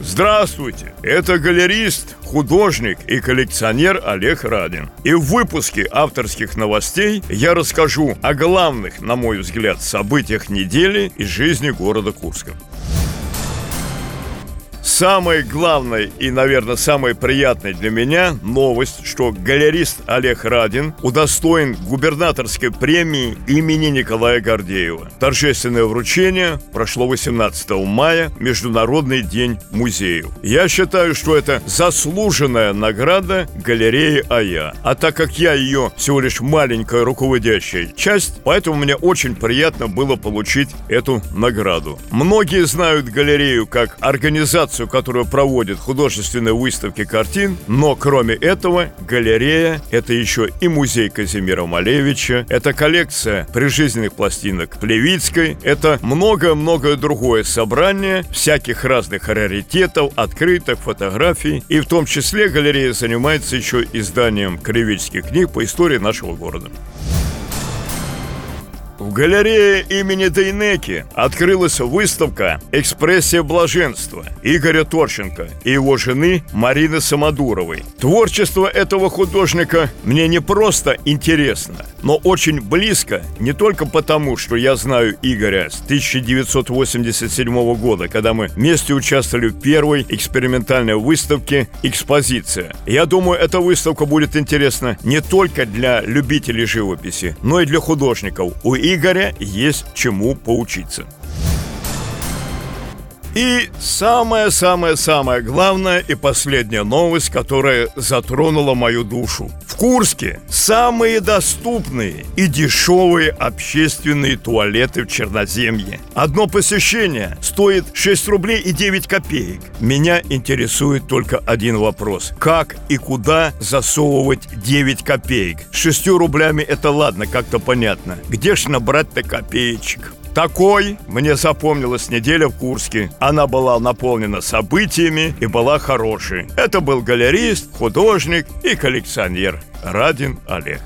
Здравствуйте! Это галерист, художник и коллекционер Олег Радин. И в выпуске авторских новостей я расскажу о главных, на мой взгляд, событиях недели из жизни города Курска. Самое главное и, наверное, самое приятное для меня новость, что галерист Олег Радин удостоен губернаторской премии имени Николая Гордеева. Торжественное вручение прошло 18 мая, Международный день музеев. Я считаю, что это заслуженная награда галереи АЯ. А так как я ее всего лишь маленькая руководящая часть, поэтому мне очень приятно было получить эту награду. Многие знают галерею как организацию организацию, которая проводит художественные выставки картин, но кроме этого галерея – это еще и музей Казимира Малевича, это коллекция прижизненных пластинок Плевицкой, это многое-многое другое собрание всяких разных раритетов, открыток, фотографий, и в том числе галерея занимается еще изданием кривических книг по истории нашего города. В галерее имени Дейнеки открылась выставка «Экспрессия блаженства» Игоря Торченко и его жены Марины Самодуровой. Творчество этого художника мне не просто интересно, но очень близко не только потому, что я знаю Игоря с 1987 года, когда мы вместе участвовали в первой экспериментальной выставке «Экспозиция». Я думаю, эта выставка будет интересна не только для любителей живописи, но и для художников. У Игоря есть чему поучиться. И самая-самая-самая главная и последняя новость, которая затронула мою душу. В Курске самые доступные и дешевые общественные туалеты в Черноземье. Одно посещение стоит 6 рублей и 9 копеек. Меня интересует только один вопрос. Как и куда засовывать 9 копеек? С 6 рублями это ладно, как-то понятно. Где ж набрать-то копеечек? Такой мне запомнилась неделя в Курске. Она была наполнена событиями и была хорошей. Это был галерист, художник и коллекционер Радин Олег.